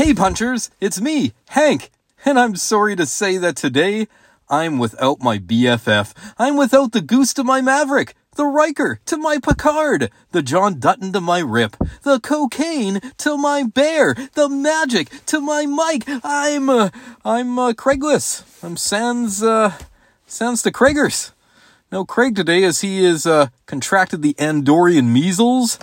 Hey punchers, it's me, Hank, and I'm sorry to say that today I'm without my BFF. I'm without the goose to my Maverick, the Riker to my Picard, the John Dutton to my Rip, the cocaine to my Bear, the magic to my Mike. I'm, uh, I'm, uh, Craigless. I'm Sans, uh, Sans to Craigers. No Craig today as he is, uh, contracted the Andorian measles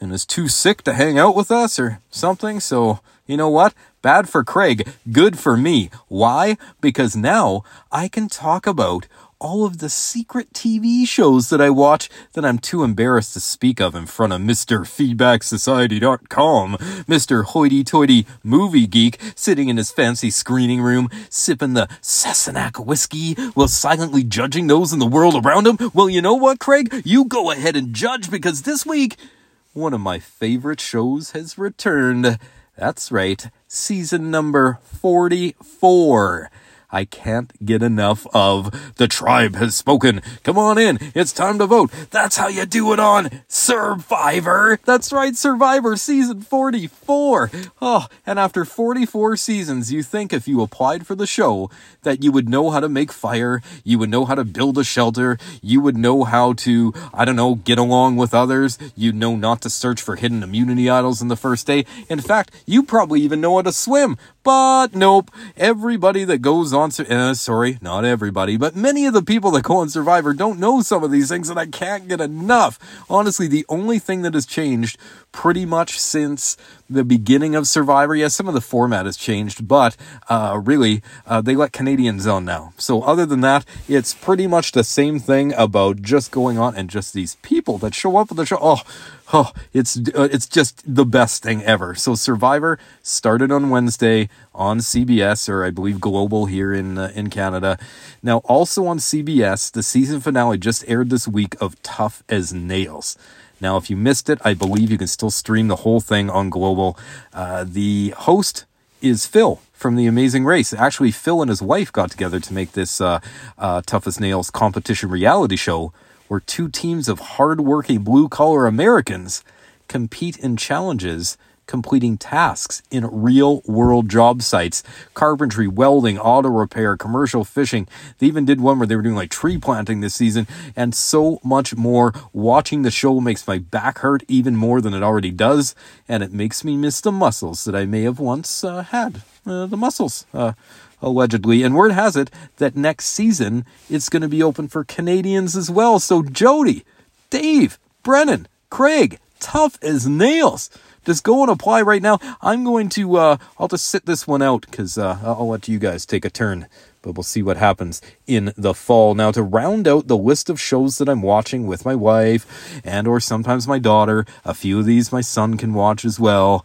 and is too sick to hang out with us or something, so you know what? Bad for Craig, good for me. Why? Because now I can talk about all of the secret TV shows that I watch that I'm too embarrassed to speak of in front of Mr. FeedbackSociety.com, Mr. Hoity Toity Movie Geek, sitting in his fancy screening room, sipping the Sassenach whiskey while silently judging those in the world around him. Well, you know what, Craig? You go ahead and judge because this week, one of my favorite shows has returned. That's right, season number 44. I can't get enough of The Tribe Has Spoken. Come on in. It's time to vote. That's how you do it on Survivor. That's right, Survivor season 44. Oh, and after 44 seasons, you think if you applied for the show that you would know how to make fire, you would know how to build a shelter, you would know how to, I don't know, get along with others, you know not to search for hidden immunity idols in the first day. In fact, you probably even know how to swim. But nope, everybody that goes on, uh, sorry, not everybody, but many of the people that go on Survivor don't know some of these things, and I can't get enough. Honestly, the only thing that has changed pretty much since the beginning of Survivor. Yes, some of the format has changed, but uh, really, uh, they let Canadians on now. So, other than that, it's pretty much the same thing about just going on and just these people that show up at the show. Oh, oh it's uh, it's just the best thing ever. So, Survivor started on Wednesday on CBS, or I believe Global here in uh, in Canada. Now, also on CBS, the season finale just aired this week of Tough as Nails. Now, if you missed it, I believe you can still stream the whole thing on Global. Uh, the host is Phil from The Amazing Race. Actually, Phil and his wife got together to make this uh, uh, Tough as Nails competition reality show where two teams of hardworking blue collar Americans compete in challenges completing tasks in real world job sites carpentry, welding, auto repair, commercial fishing. They even did one where they were doing like tree planting this season and so much more. Watching the show makes my back hurt even more than it already does, and it makes me miss the muscles that I may have once uh, had. Uh, the muscles. Uh, allegedly. And word has it that next season it's going to be open for Canadians as well. So Jody, Dave, Brennan, Craig, tough as nails. Just go and apply right now. I'm going to, uh, I'll just sit this one out because uh, I'll let you guys take a turn. But we'll see what happens in the fall. Now, to round out the list of shows that I'm watching with my wife and or sometimes my daughter, a few of these my son can watch as well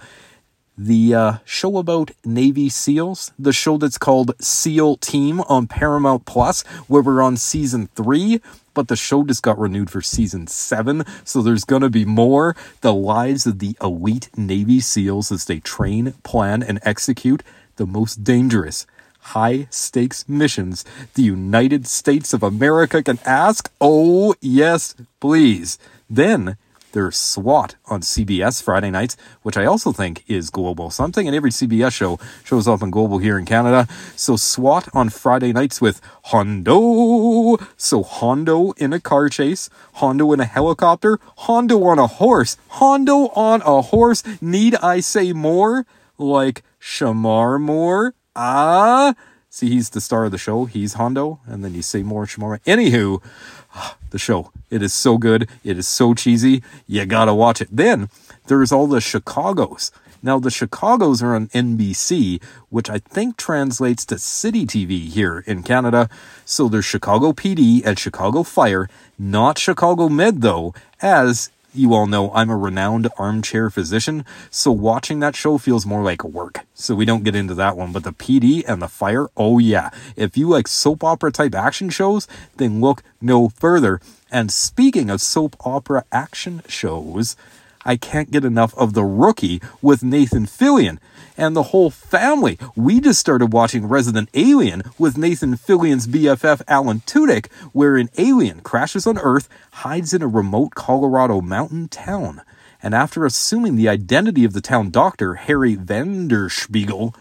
the uh, show about Navy SEALs, the show that's called SEAL Team on Paramount Plus, where we're on season three but the show just got renewed for season seven, so there's gonna be more. The lives of the elite Navy SEALs as they train, plan, and execute the most dangerous, high stakes missions the United States of America can ask. Oh, yes, please. Then there's SWAT on CBS Friday nights, which I also think is global. So I'm thinking every CBS show shows up on global here in Canada. So SWAT on Friday nights with Hondo. So Hondo in a car chase, Hondo in a helicopter, Hondo on a horse, Hondo on a horse. Need I say more? Like Shemar Moore? Ah. See, he's the star of the show. He's Hondo. And then you say more Shemar. Anywho, the show. It is so good. It is so cheesy. You gotta watch it. Then there's all the Chicago's. Now the Chicago's are on NBC, which I think translates to City TV here in Canada. So there's Chicago PD and Chicago Fire, not Chicago Med though, as you all know I'm a renowned armchair physician, so watching that show feels more like work. So we don't get into that one. But the PD and the fire, oh yeah. If you like soap opera type action shows, then look no further. And speaking of soap opera action shows, I can't get enough of The Rookie with Nathan Fillion and the whole family. We just started watching Resident Alien with Nathan Fillion's BFF Alan Tudyk, where an alien crashes on Earth, hides in a remote Colorado mountain town, and after assuming the identity of the town doctor, Harry Vanderspiegel,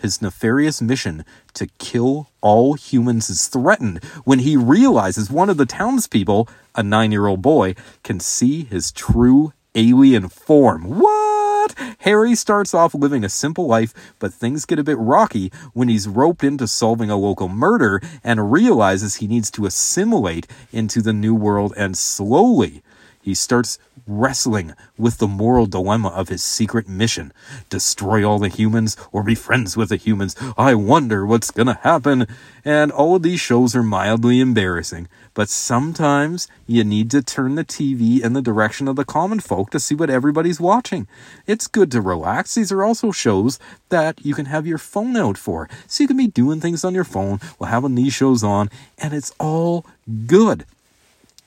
his nefarious mission to kill all humans is threatened when he realizes one of the townspeople, a nine year old boy, can see his true alien form. What? Harry starts off living a simple life, but things get a bit rocky when he's roped into solving a local murder and realizes he needs to assimilate into the new world and slowly he starts wrestling with the moral dilemma of his secret mission destroy all the humans or be friends with the humans. I wonder what's gonna happen. And all of these shows are mildly embarrassing, but sometimes you need to turn the TV in the direction of the common folk to see what everybody's watching. It's good to relax. These are also shows that you can have your phone out for. So you can be doing things on your phone while having these shows on, and it's all good.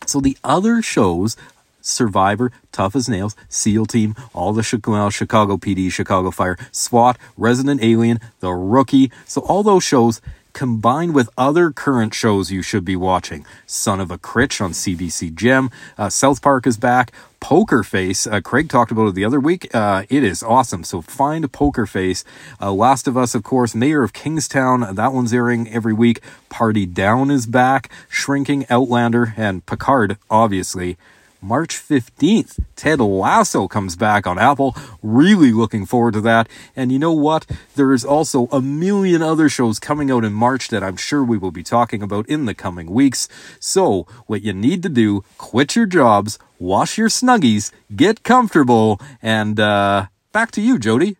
So the other shows Survivor, Tough as Nails, SEAL Team, all the Chicago, Chicago PD, Chicago Fire, SWAT, Resident Alien, The Rookie. So all those shows combined with other current shows you should be watching. Son of a Critch on CBC Gem. Uh, South Park is back. Poker Face. Uh, Craig talked about it the other week. Uh, it is awesome. So find Poker Face. Uh, Last of Us, of course. Mayor of Kingstown. That one's airing every week. Party Down is back. Shrinking Outlander and Picard, obviously. March 15th, Ted Lasso comes back on Apple. Really looking forward to that. And you know what? There is also a million other shows coming out in March that I'm sure we will be talking about in the coming weeks. So, what you need to do, quit your jobs, wash your snuggies, get comfortable, and uh, back to you, Jody.